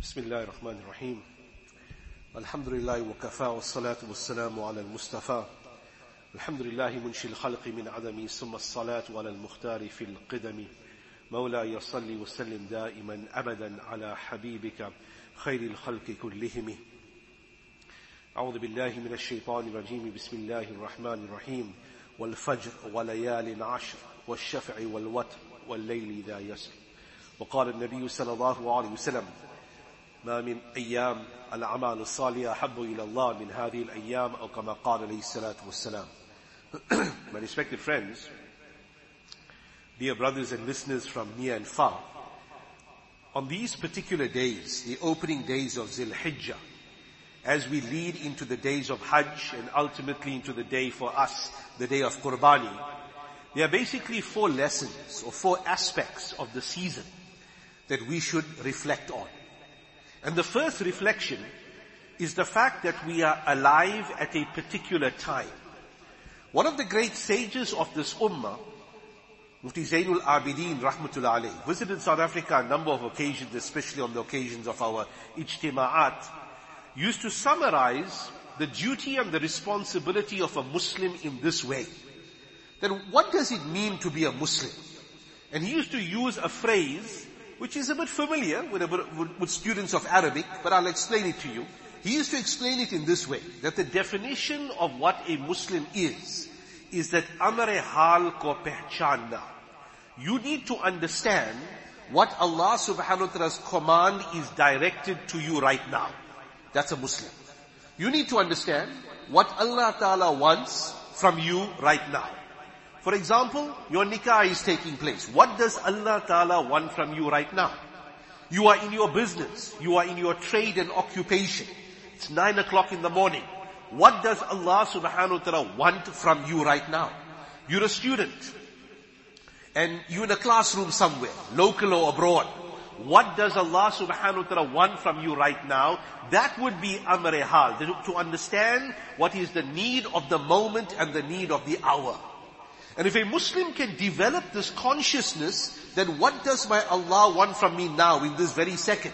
بسم الله الرحمن الرحيم. الحمد لله وكفى والصلاة والسلام على المصطفى. الحمد لله منشي الخلق من عدم ثم الصلاة على المختار في القدم. مولاي صل وسلم دائما أبدا على حبيبك خير الخلق كلهم. أعوذ بالله من الشيطان الرجيم. بسم الله الرحمن الرحيم. والفجر وليال عشر والشفع والوتر والليل إذا يسر. وقال النبي صلى الله عليه وسلم ما من أيام الأعمال الصالحة أحب إلى الله من هذه الأيام أو كما قال عليه الصلاة والسلام My respected friends, dear brothers and listeners from near and far, on these particular days, the opening days of Zil Hijjah, as we lead into the days of Hajj and ultimately into the day for us, the day of Qurbani, there are basically four lessons or four aspects of the season that we should reflect on. And the first reflection is the fact that we are alive at a particular time. One of the great sages of this ummah, Mufti Zainul Abidin Rahmatullah visited South Africa on a number of occasions, especially on the occasions of our ijtima'at, used to summarize the duty and the responsibility of a Muslim in this way. Then what does it mean to be a Muslim? And he used to use a phrase which is a bit familiar with, with, with students of Arabic, but I'll explain it to you. He used to explain it in this way, that the definition of what a Muslim is, is that amare hal ko. You need to understand what Allah subhanahu wa ta'ala's command is directed to you right now. That's a Muslim. You need to understand what Allah ta'ala wants from you right now. For example, your nikah is taking place. What does Allah Ta'ala want from you right now? You are in your business. You are in your trade and occupation. It's nine o'clock in the morning. What does Allah subhanahu wa ta'ala want from you right now? You're a student. And you're in a classroom somewhere, local or abroad. What does Allah subhanahu wa ta'ala want from you right now? That would be amre hal, to understand what is the need of the moment and the need of the hour. And if a Muslim can develop this consciousness, then what does my Allah want from me now in this very second?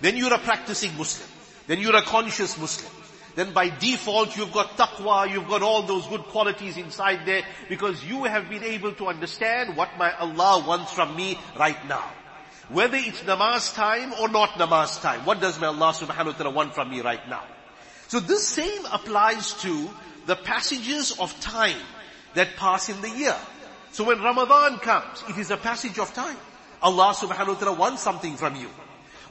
Then you're a practicing Muslim. Then you're a conscious Muslim. Then by default you've got taqwa, you've got all those good qualities inside there because you have been able to understand what my Allah wants from me right now. Whether it's namaz time or not namaz time, what does my Allah subhanahu wa ta'ala want from me right now? So this same applies to the passages of time that pass in the year. So when Ramadan comes, it is a passage of time. Allah subhanahu wa ta'ala wants something from you.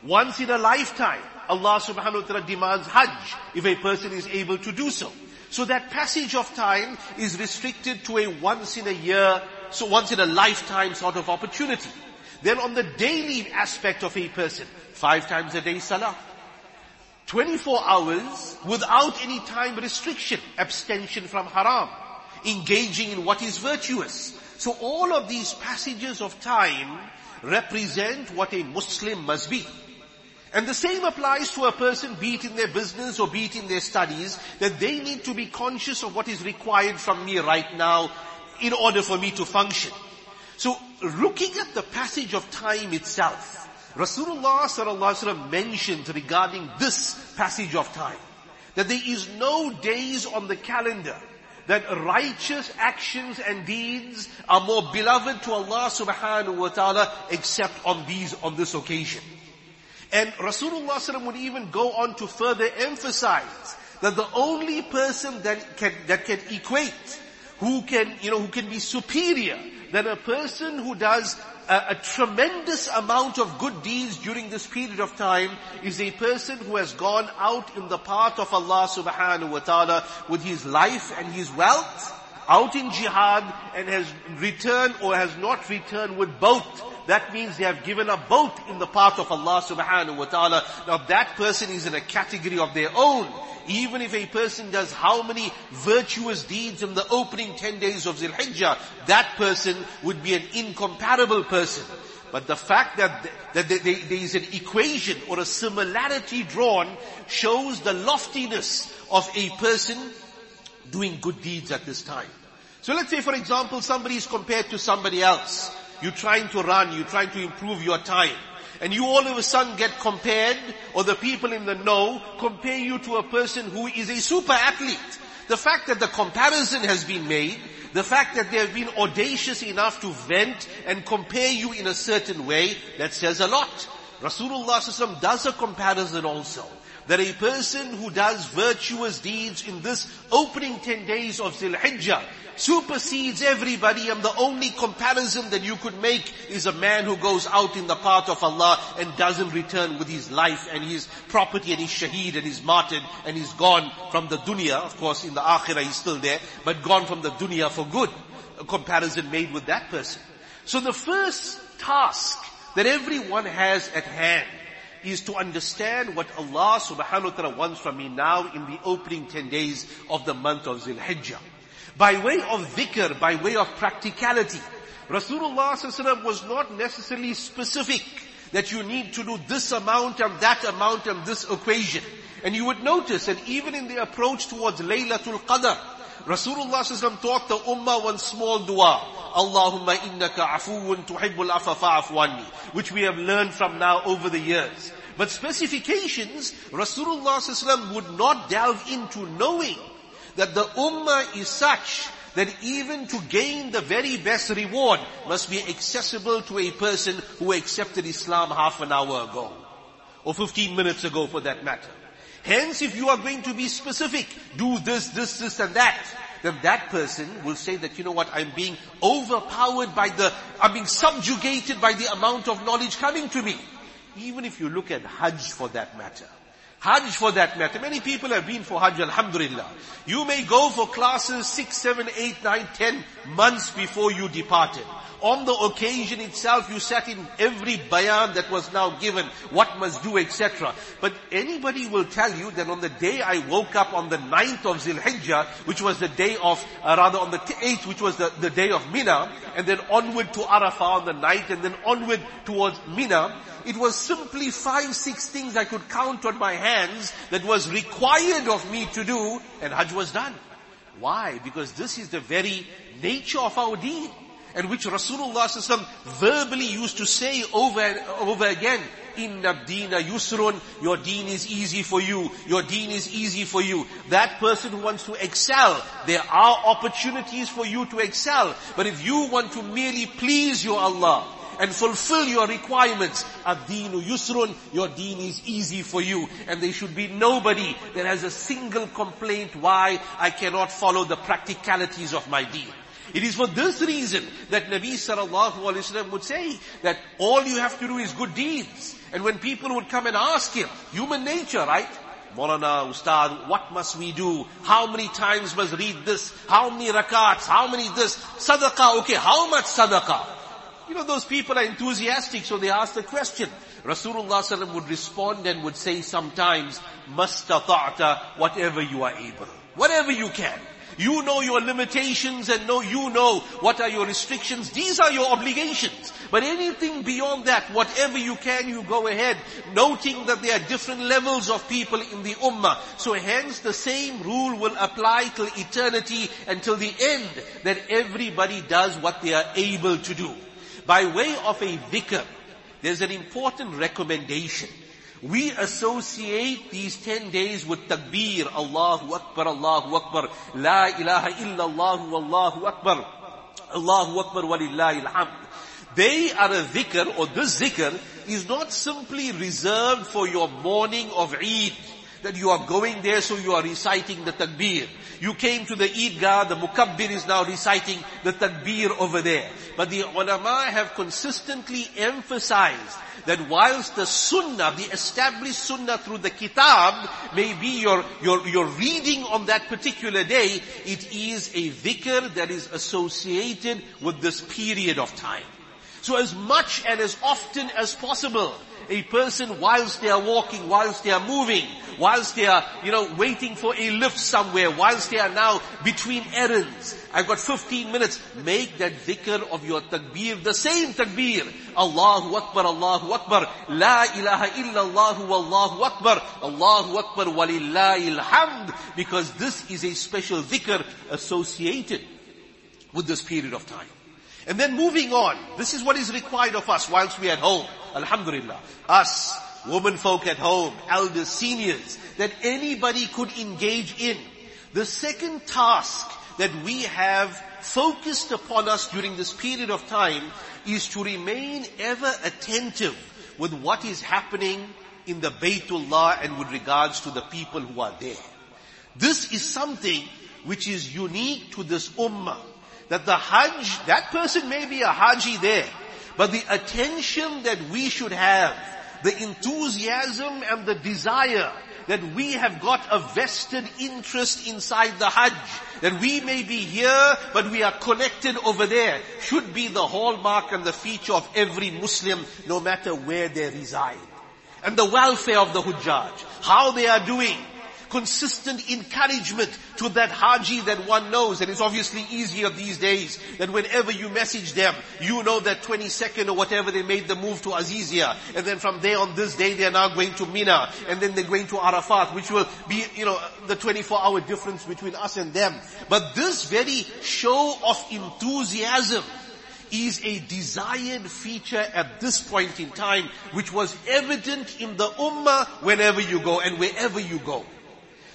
Once in a lifetime, Allah subhanahu wa ta'ala demands Hajj if a person is able to do so. So that passage of time is restricted to a once in a year, so once in a lifetime sort of opportunity. Then on the daily aspect of a person, five times a day salah. 24 hours without any time restriction, abstention from haram engaging in what is virtuous. So all of these passages of time represent what a Muslim must be. And the same applies to a person, be it in their business or be it in their studies, that they need to be conscious of what is required from me right now in order for me to function. So looking at the passage of time itself, Rasulullah sallallahu mentioned regarding this passage of time, that there is no days on the calendar that righteous actions and deeds are more beloved to Allah subhanahu wa ta'ala except on these, on this occasion. And Rasulullah would even go on to further emphasize that the only person that can, that can equate, who can, you know, who can be superior than a person who does a, a, tremendous amount of good deeds during this period of time is a person who has gone out in the path of Allah subhanahu wa ta'ala with his life and his wealth, out in jihad and has returned or has not returned with both. That means they have given up both in the path of Allah subhanahu wa ta'ala. Now that person is in a category of their own. Even if a person does how many virtuous deeds in the opening 10 days of Zilhijjah, that person would be an incomparable person. But the fact that, that there is an equation or a similarity drawn shows the loftiness of a person doing good deeds at this time. So let's say for example somebody is compared to somebody else. You're trying to run, you're trying to improve your time. and you all of a sudden get compared, or the people in the know compare you to a person who is a super athlete. The fact that the comparison has been made, the fact that they have been audacious enough to vent and compare you in a certain way, that says a lot. Rasulullah does a comparison also that a person who does virtuous deeds in this opening 10 days of Zil Hijjah supersedes everybody and the only comparison that you could make is a man who goes out in the path of Allah and doesn't return with his life and his property and his shaheed and his martyred and he's gone from the dunya. Of course in the akhirah he's still there, but gone from the dunya for good. A comparison made with that person. So the first task that everyone has at hand is to understand what Allah subhanahu wa ta'ala wants from me now in the opening 10 days of the month of Zil Hijjah. By way of dhikr, by way of practicality, Rasulullah was not necessarily specific that you need to do this amount and that amount and this equation. And you would notice that even in the approach towards Laylatul Qadr, Rasulullah taught the ummah one small dua. Allahumma innaka afuun tuhibbul afa Which we have learned from now over the years. But specifications, Rasulullah would not delve into knowing that the ummah is such that even to gain the very best reward must be accessible to a person who accepted Islam half an hour ago. Or 15 minutes ago for that matter. Hence, if you are going to be specific, do this, this, this and that, then that person will say that, you know what, I'm being overpowered by the, I'm being subjugated by the amount of knowledge coming to me. Even if you look at Hajj for that matter. Hajj for that matter. Many people have been for Hajj, Alhamdulillah. You may go for classes six, seven, eight, nine, ten months before you departed. On the occasion itself, you sat in every bayan that was now given, what must do, etc. But anybody will tell you that on the day I woke up on the 9th of Zilhijjah, which was the day of, uh, rather on the 8th, which was the, the day of Mina, and then onward to Arafah on the 9th, and then onward towards Mina, it was simply five, six things I could count on my hands that was required of me to do, and Hajj was done. Why? Because this is the very nature of our deen and which Rasulullah verbally used to say over and over again, Inna dina yusrun, your deen is easy for you, your deen is easy for you. That person who wants to excel, there are opportunities for you to excel. But if you want to merely please your Allah, and fulfill your requirements. Ad-deenu yusrun, your deen is easy for you. And there should be nobody that has a single complaint why I cannot follow the practicalities of my deen. It is for this reason that Nabi sallallahu alaihi wasallam would say that all you have to do is good deeds. And when people would come and ask him, human nature, right? Maulana, Ustad, what must we do? How many times must read this? How many rakats? How many this? Sadaqah, okay, how much sadaqah? You know, those people are enthusiastic, so they ask the question. Rasulullah would respond and would say sometimes, mastata'ta, whatever you are able. Whatever you can. You know your limitations and know you know what are your restrictions. These are your obligations. But anything beyond that, whatever you can, you go ahead, noting that there are different levels of people in the ummah. So hence the same rule will apply till eternity until the end, that everybody does what they are able to do. By way of a dhikr, there's an important recommendation. We associate these 10 days with takbir, Allahu Akbar, Allahu Akbar, La ilaha illallah, Allahu Akbar, Allahu Akbar, walillahi alhamd. They are a dhikr, or this dhikr, is not simply reserved for your morning of Eid, that you are going there so you are reciting the takbir. You came to the Eidgah, the mukabbir is now reciting the takbir over there. But the ulama have consistently emphasized that whilst the sunnah, the established sunnah through the kitab may be your, your, your reading on that particular day, it is a dhikr that is associated with this period of time. So as much and as often as possible, a person whilst they are walking, whilst they are moving, whilst they are, you know, waiting for a lift somewhere, whilst they are now between errands. I've got 15 minutes. Make that dhikr of your takbir, the same takbir. Allahu Akbar, Allahu Akbar, La ilaha illallah wallahu Akbar, Allahu Akbar walillahi alhamd. Because this is a special dhikr associated with this period of time. And then moving on, this is what is required of us whilst we are at home. Alhamdulillah, us, women folk at home, elders, seniors, that anybody could engage in. The second task that we have focused upon us during this period of time is to remain ever attentive with what is happening in the Baytullah and with regards to the people who are there. This is something which is unique to this ummah. That the Hajj, that person may be a Haji there, but the attention that we should have, the enthusiasm and the desire that we have got a vested interest inside the Hajj, that we may be here, but we are connected over there, should be the hallmark and the feature of every Muslim, no matter where they reside. And the welfare of the Hujjaj, how they are doing, consistent encouragement to that Haji that one knows. And it's obviously easier these days that whenever you message them, you know that 22nd or whatever they made the move to Azizia. And then from there on this day they are now going to Mina. And then they're going to Arafat, which will be, you know, the 24 hour difference between us and them. But this very show of enthusiasm is a desired feature at this point in time, which was evident in the ummah whenever you go and wherever you go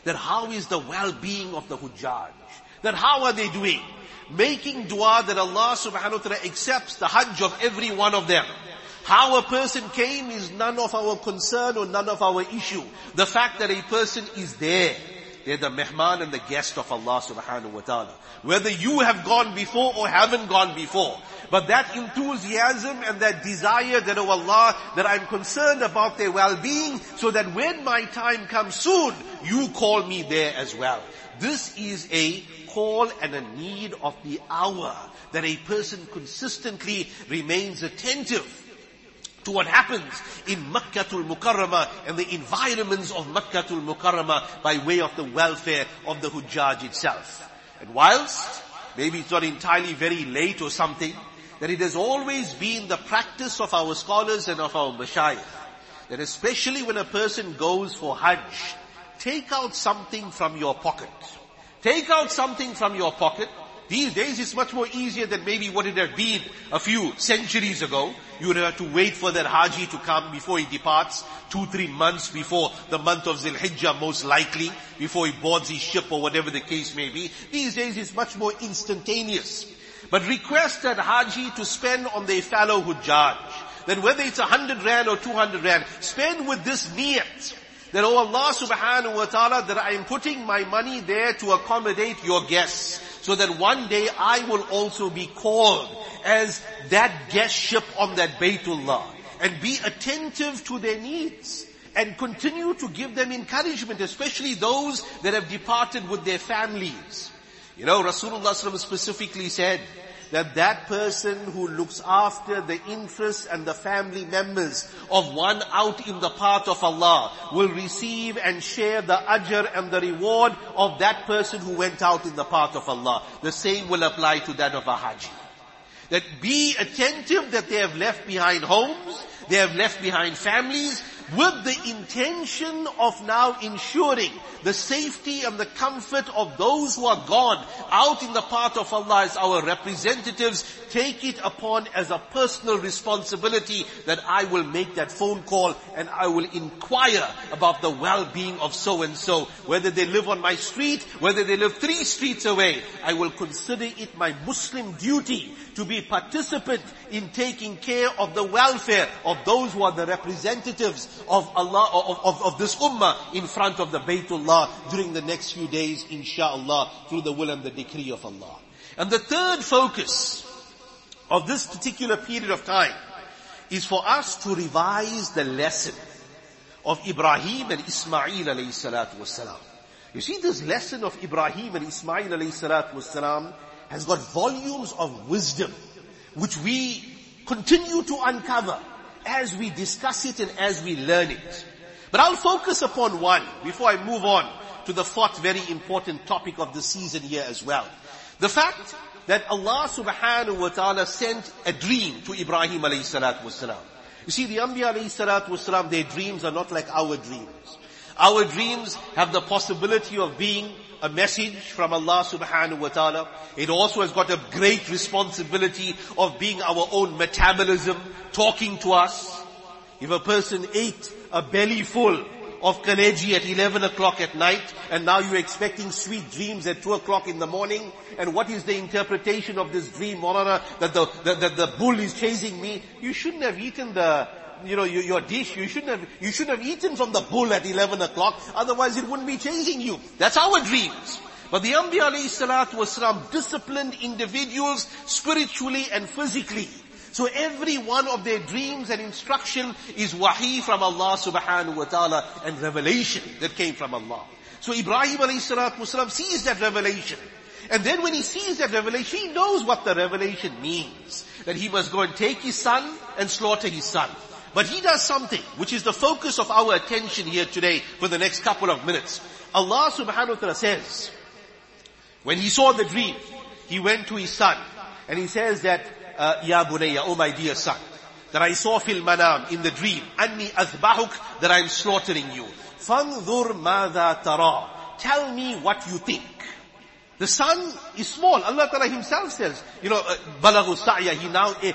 that how is the well-being of the Hujjaj? That how are they doing? Making dua that Allah subhanahu wa ta'ala accepts the Hajj of every one of them. How a person came is none of our concern or none of our issue. The fact that a person is there, they're the mehman and the guest of Allah subhanahu wa ta'ala. Whether you have gone before or haven't gone before. But that enthusiasm and that desire that, oh Allah, that I'm concerned about their well-being so that when my time comes soon, you call me there as well. This is a call and a need of the hour that a person consistently remains attentive to what happens in Makkatul Mukarramah and the environments of Makkatul Mukarramah by way of the welfare of the Hujjaj itself. And whilst maybe it's not entirely very late or something, that it has always been the practice of our scholars and of our mashayikh, that especially when a person goes for Hajj, take out something from your pocket. Take out something from your pocket. These days it's much more easier than maybe what it had been a few centuries ago. You would have to wait for that Haji to come before he departs, two, three months before the month of Zilhijjah most likely, before he boards his ship or whatever the case may be. These days it's much more instantaneous. But request that Haji to spend on their fellow Hujjaj. That whether it's a hundred rand or two hundred rand, spend with this niyat. That, oh Allah subhanahu wa ta'ala, that I am putting my money there to accommodate your guests. So that one day I will also be called as that guest ship on that Baytullah. And be attentive to their needs and continue to give them encouragement, especially those that have departed with their families. You know, Rasulullah specifically said that that person who looks after the interests and the family members of one out in the path of Allah will receive and share the ajr and the reward of that person who went out in the path of Allah. The same will apply to that of a Haji. That be attentive that they have left behind homes, they have left behind families, with the intention of now ensuring the safety and the comfort of those who are gone out in the path of Allah as our representatives, take it upon as a personal responsibility that I will make that phone call and I will inquire about the well-being of so and so. Whether they live on my street, whether they live three streets away, I will consider it my Muslim duty to be participant in taking care of the welfare of those who are the representatives of Allah, of, of, of this ummah in front of the Baytullah during the next few days, inshallah, through the will and the decree of Allah. And the third focus of this particular period of time is for us to revise the lesson of Ibrahim and Ismail alayhi salatu wasalam. You see this lesson of Ibrahim and Ismail alayhi salatu wasalam has got volumes of wisdom which we continue to uncover as we discuss it and as we learn it. But I'll focus upon one before I move on to the fourth very important topic of the season here as well. The fact that Allah subhanahu wa ta'ala sent a dream to Ibrahim alayhi salatu wasalam. You see, the Anbiya alayhi salatu wasalam, their dreams are not like our dreams. Our dreams have the possibility of being a message from Allah subhanahu wa ta'ala. It also has got a great responsibility of being our own metabolism, talking to us. If a person ate a belly full of kaleji at 11 o'clock at night and now you're expecting sweet dreams at 2 o'clock in the morning and what is the interpretation of this dream, Maulana, that the, that, that the bull is chasing me? You shouldn't have eaten the, you know, your, your, dish, you shouldn't have, you shouldn't have eaten from the bull at 11 o'clock, otherwise it wouldn't be chasing you. That's our dreams. But the Anbiya alayhi wasalam disciplined individuals spiritually and physically. So every one of their dreams and instruction is wahi from Allah subhanahu wa ta'ala and revelation that came from Allah. So Ibrahim alayhi wasalam sees that revelation. And then when he sees that revelation, he knows what the revelation means. That he must go and take his son and slaughter his son. But he does something, which is the focus of our attention here today for the next couple of minutes. Allah subhanahu wa ta'ala says, when he saw the dream, he went to his son and he says that, uh, Ya bunayya, oh my dear son, that I saw fil manam in the dream, anni azbahuk, that I'm slaughtering you. Fanzur madha tara. Tell me what you think. The son is small. Allah Ta'ala himself says, you know, uh, Balagu Sa'ya, he now uh,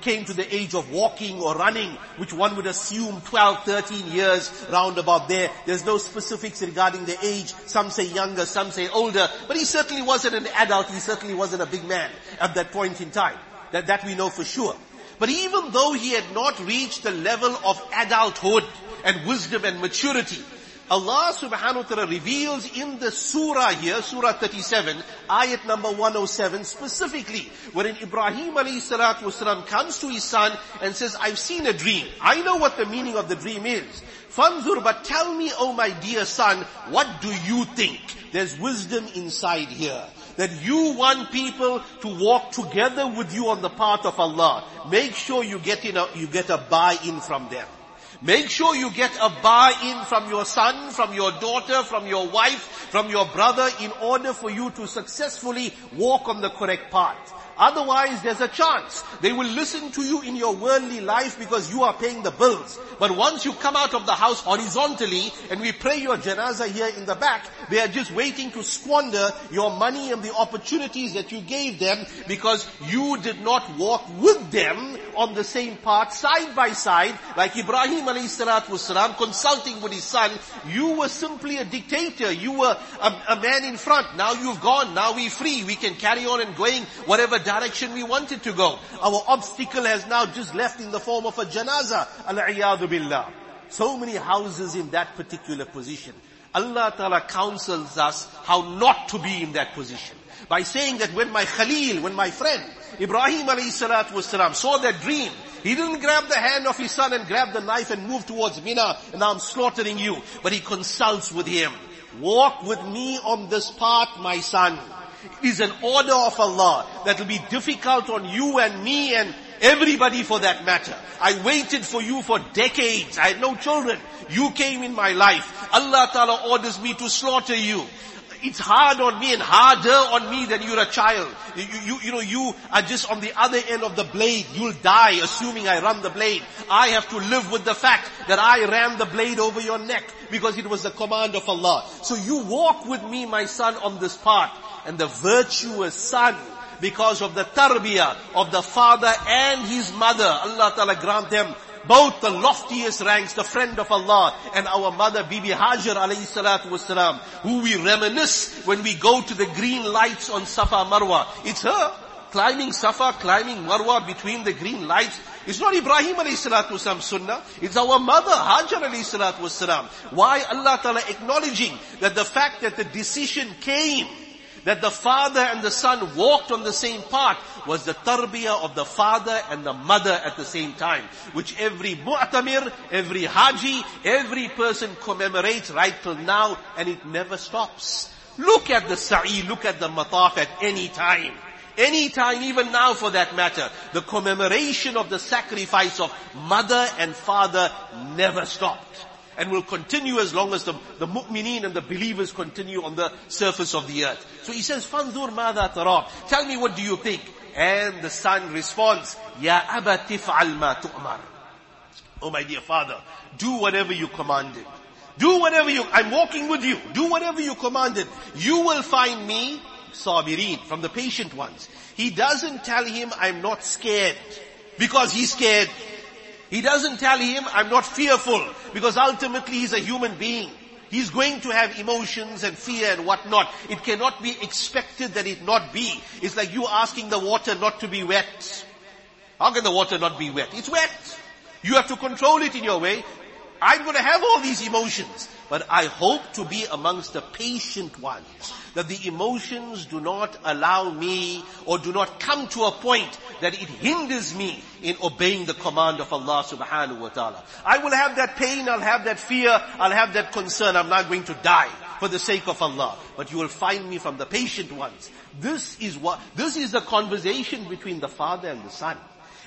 came to the age of walking or running, which one would assume 12, 13 years round about there. There's no specifics regarding the age. Some say younger, some say older. But he certainly wasn't an adult. He certainly wasn't a big man at that point in time. That, that we know for sure. But even though he had not reached the level of adulthood and wisdom and maturity, Allah subhanahu wa ta'ala reveals in the surah here, surah 37, ayat number 107 specifically, wherein Ibrahim alayhi salatu wasalam comes to his son and says, I've seen a dream. I know what the meaning of the dream is. Fanzur, but tell me, oh my dear son, what do you think? There's wisdom inside here. That you want people to walk together with you on the path of Allah. Make sure you get in a, you get a buy-in from them. Make sure you get a buy-in from your son, from your daughter, from your wife, from your brother in order for you to successfully walk on the correct path. Otherwise, there's a chance. They will listen to you in your worldly life because you are paying the bills. But once you come out of the house horizontally and we pray your janazah here in the back, they are just waiting to squander your money and the opportunities that you gave them because you did not walk with them on the same path side by side like Ibrahim alayhi consulting with his son. You were simply a dictator. You were a, a man in front. Now you've gone. Now we're free. We can carry on and going whatever direction we wanted to go. Our obstacle has now just left in the form of a janaza. Al-iyadu billah. So many houses in that particular position. Allah Ta'ala counsels us how not to be in that position. By saying that when my Khalil, when my friend, Ibrahim alayhi salatu wasalam saw that dream, he didn't grab the hand of his son and grab the knife and move towards Mina and I'm slaughtering you. But he consults with him. Walk with me on this path, my son is an order of Allah that will be difficult on you and me and everybody for that matter. I waited for you for decades. I had no children. You came in my life. Allah Ta'ala orders me to slaughter you. It's hard on me and harder on me than you're a child. You, you, you know, you are just on the other end of the blade. You'll die assuming I run the blade. I have to live with the fact that I ran the blade over your neck because it was the command of Allah. So you walk with me, my son, on this path and the virtuous son because of the tarbiyah of the father and his mother. Allah Ta'ala grant them both the loftiest ranks, the friend of Allah and our mother Bibi Hajar alayhi salatu wasalam, who we reminisce when we go to the green lights on Safa Marwa. It's her climbing Safa, climbing Marwa between the green lights. It's not Ibrahim alayhi salatu wasalam sunnah. It's our mother Hajar alayhi salatu wasalam. Why Allah Ta'ala acknowledging that the fact that the decision came that the father and the son walked on the same path was the tarbiyah of the father and the mother at the same time, which every mu'tamir, every haji, every person commemorates right till now and it never stops. Look at the sa'i, look at the mataf at any time. Any time, even now for that matter, the commemoration of the sacrifice of mother and father never stopped and will continue as long as the, the mu'mineen and the believers continue on the surface of the earth. So he says, فَانْظُرْ مَاذَا تَرَى Tell me what do you think? And the son responds, Ya أَبَا تِفْعَلْ مَا تُؤْمَرْ Oh my dear father, do whatever you commanded. Do whatever you, I'm walking with you. Do whatever you commanded. You will find me, sabirin, from the patient ones. He doesn't tell him, I'm not scared. Because he's scared. he doesn't tell him, I'm not fearful, because ultimately he's a human being. He's going to have emotions and fear and whatnot. It cannot be expected that it not be. It's like you asking the water not to be wet. How can the water not be wet? It's wet. You have to control it in your way. I'm going to have all these emotions, but I hope to be amongst the patient ones. That the emotions do not allow me or do not come to a point that it hinders me in obeying the command of Allah subhanahu wa ta'ala. I will have that pain, I'll have that fear, I'll have that concern, I'm not going to die for the sake of Allah. But you will find me from the patient ones. This is what, this is the conversation between the father and the son.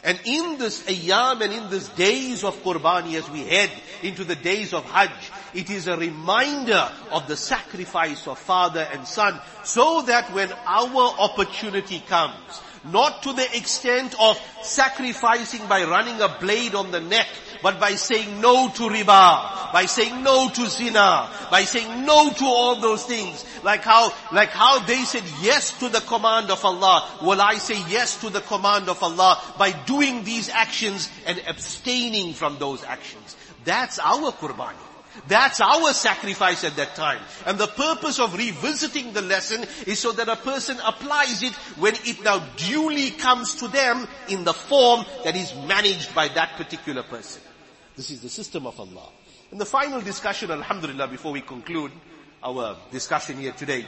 And in this ayyam and in these days of Qurbani as we head into the days of Hajj, it is a reminder of the sacrifice of father and son so that when our opportunity comes, not to the extent of sacrificing by running a blade on the neck, but by saying no to riba, by saying no to zina, by saying no to all those things. Like how, like how they said yes to the command of Allah, will I say yes to the command of Allah by doing these actions and abstaining from those actions. That's our qurbani. That's our sacrifice at that time. And the purpose of revisiting the lesson is so that a person applies it when it now duly comes to them in the form that is managed by that particular person. This is the system of Allah. And the final discussion, alhamdulillah, before we conclude our discussion here today,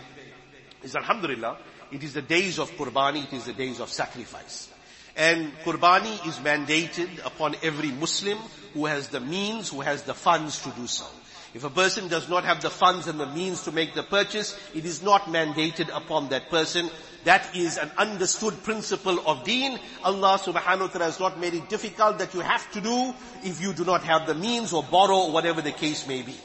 is alhamdulillah, it is the days of Qurbani, it is the days of sacrifice. And Qurbani is mandated upon every Muslim who has the means, who has the funds to do so. If a person does not have the funds and the means to make the purchase, it is not mandated upon that person. That is an understood principle of deen. Allah subhanahu wa ta'ala has not made it difficult that you have to do if you do not have the means or borrow or whatever the case may be.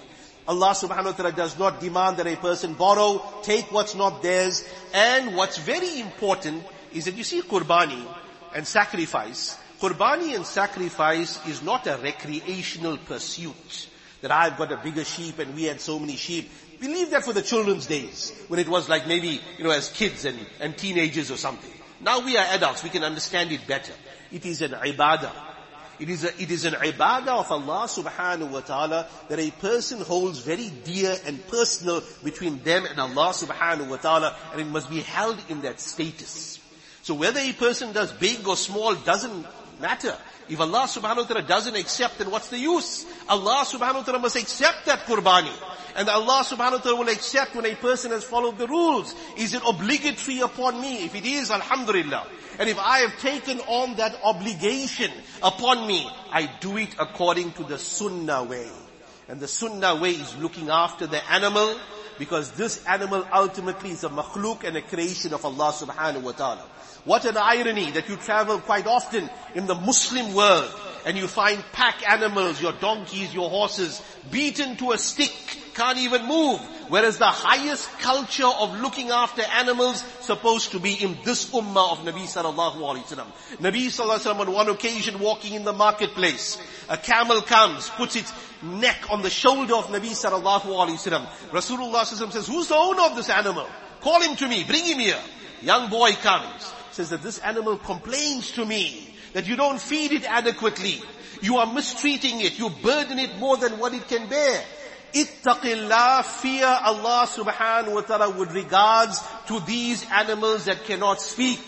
Allah subhanahu wa ta'ala does not demand that a person borrow, take what's not theirs. And what's very important is that you see qurbani and sacrifice. Qurbani and sacrifice is not a recreational pursuit that I've got a bigger sheep and we had so many sheep. We leave that for the children's days, when it was like maybe, you know, as kids and, and teenagers or something. Now we are adults, we can understand it better. It is an ibadah. It is, a, it is an ibadah of Allah subhanahu wa ta'ala that a person holds very dear and personal between them and Allah subhanahu wa ta'ala and it must be held in that status. So whether a person does big or small doesn't matter. If Allah subhanahu wa ta'ala doesn't accept, then what's the use? Allah subhanahu wa ta'ala must accept that qurbani. And Allah subhanahu wa ta'ala will accept when a person has followed the rules. Is it obligatory upon me? If it is, alhamdulillah. And if I have taken on that obligation upon me, I do it according to the sunnah way. And the sunnah way is looking after the animal, because this animal ultimately is a makhluk and a creation of Allah subhanahu wa ta'ala. What an irony that you travel quite often in the Muslim world and you find pack animals, your donkeys, your horses, beaten to a stick, can't even move. Whereas the highest culture of looking after animals supposed to be in this ummah of Nabi sallallahu alaihi wasallam. Nabi sallallahu alaihi wasallam on one occasion walking in the marketplace, a camel comes, puts its neck on the shoulder of Nabi sallallahu alaihi wasallam. Rasulullah says, who's the owner of this animal? Call him to me, bring him here. Young boy comes says that this animal complains to me that you don't feed it adequately. You are mistreating it. You burden it more than what it can bear. Ittaqillah, fear Allah subhanahu wa ta'ala with regards to these animals that cannot speak.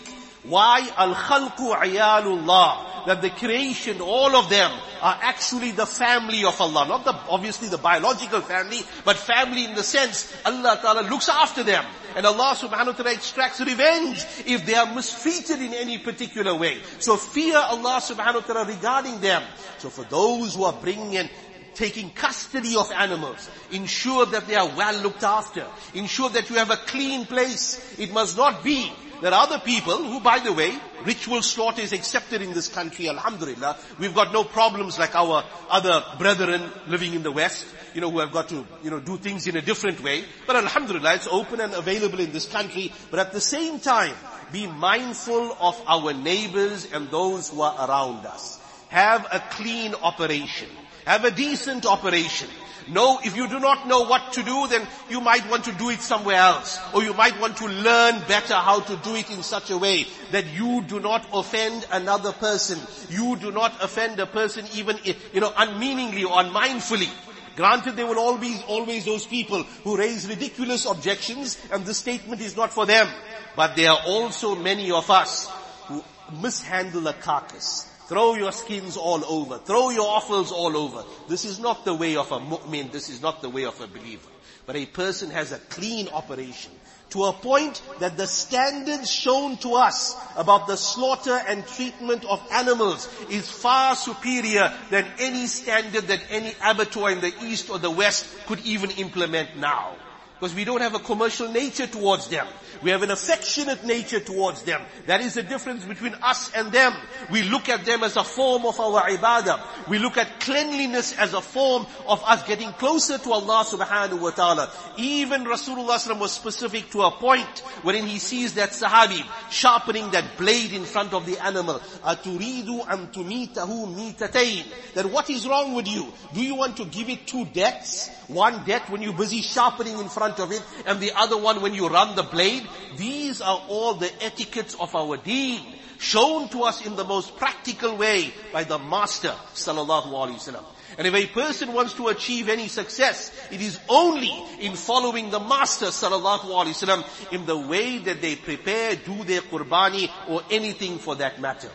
Why? Al-khalqu ayalullah. That the creation, all of them, are actually the family of Allah. Not the, obviously the biological family, but family in the sense Allah Ta'ala looks after them. And Allah subhanahu wa ta'ala extracts revenge if they are mistreated in any particular way. So fear Allah subhanahu wa ta'ala regarding them. So for those who are bringing in taking custody of animals. Ensure that they are well looked after. Ensure that you have a clean place. It must not be there are other people who, by the way, ritual slaughter is accepted in this country, alhamdulillah. We've got no problems like our other brethren living in the West, you know, who have got to, you know, do things in a different way. But alhamdulillah, it's open and available in this country. But at the same time, be mindful of our neighbors and those who are around us. Have a clean operation. Have a decent operation. No, if you do not know what to do, then you might want to do it somewhere else. Or you might want to learn better how to do it in such a way that you do not offend another person. You do not offend a person even, you know, unmeaningly or unmindfully. Granted, there will always, always those people who raise ridiculous objections and this statement is not for them. But there are also many of us who mishandle a carcass. Throw your skins all over. Throw your offals all over. This is not the way of a mu'min. This is not the way of a believer. But a person has a clean operation to a point that the standards shown to us about the slaughter and treatment of animals is far superior than any standard that any abattoir in the east or the west could even implement now. Because we don't have a commercial nature towards them. We have an affectionate nature towards them. That is the difference between us and them. We look at them as a form of our ibadah. We look at cleanliness as a form of us getting closer to Allah subhanahu wa ta'ala. Even Rasulullah was specific to a point wherein he sees that sahabi sharpening that blade in front of the animal. Aturidu am tumitahu mitatain. That what is wrong with you? Do you want to give it two deaths? One death when you're busy sharpening in front of it and the other one when you run the blade. These are all the etiquettes of our deen shown to us in the most practical way by the Master sallallahu alaihi wasallam. And if a person wants to achieve any success, it is only in following the Master sallallahu alaihi wasallam in the way that they prepare, do their qurbani or anything for that matter.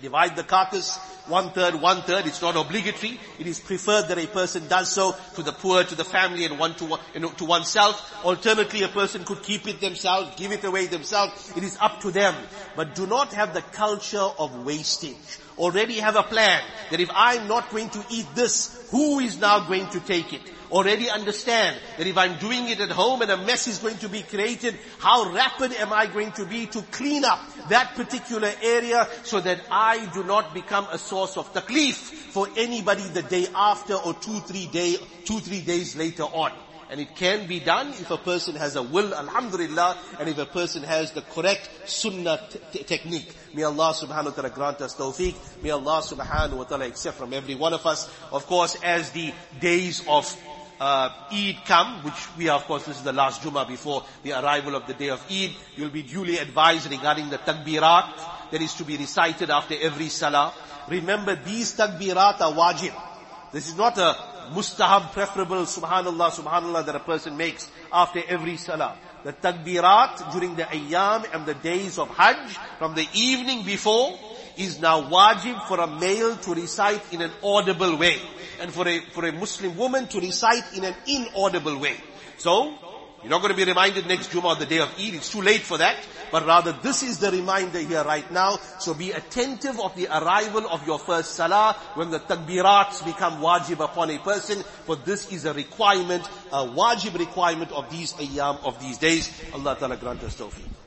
Divide the carcass, one third, one third. It's not obligatory. It is preferred that a person does so to the poor, to the family, and one to, you know, to oneself. Alternatively, a person could keep it themselves, give it away themselves. It is up to them. But do not have the culture of wastage. Already have a plan that if I'm not going to eat this, who is now going to take it? Already understand that if I'm doing it at home and a mess is going to be created, how rapid am I going to be to clean up that particular area so that I do not become a source of taklif for anybody the day after or two, three day, two, three days later on. And it can be done if a person has a will, alhamdulillah, and if a person has the correct sunnah t- technique. May Allah subhanahu wa ta'ala grant us tawfiq. May Allah subhanahu wa ta'ala accept from every one of us. Of course, as the days of uh, Eid come, which we are, of course, this is the last Jummah before the arrival of the day of Eid. You'll be duly advised regarding the takbirat that is to be recited after every salah. Remember, these takbirat are wajib. This is not a mustahab, preferable, subhanallah, subhanallah that a person makes after every salah. The takbirat during the ayyam and the days of Hajj, from the evening before, is now wajib for a male to recite in an audible way and for a, for a Muslim woman to recite in an inaudible way. So, you're not going to be reminded next Jummah or the day of Eid. It's too late for that. But rather this is the reminder here right now. So be attentive of the arrival of your first salah when the takbirats become wajib upon a person. For this is a requirement, a wajib requirement of these ayyam, of these days. Allah Ta'ala grant us tawfiq.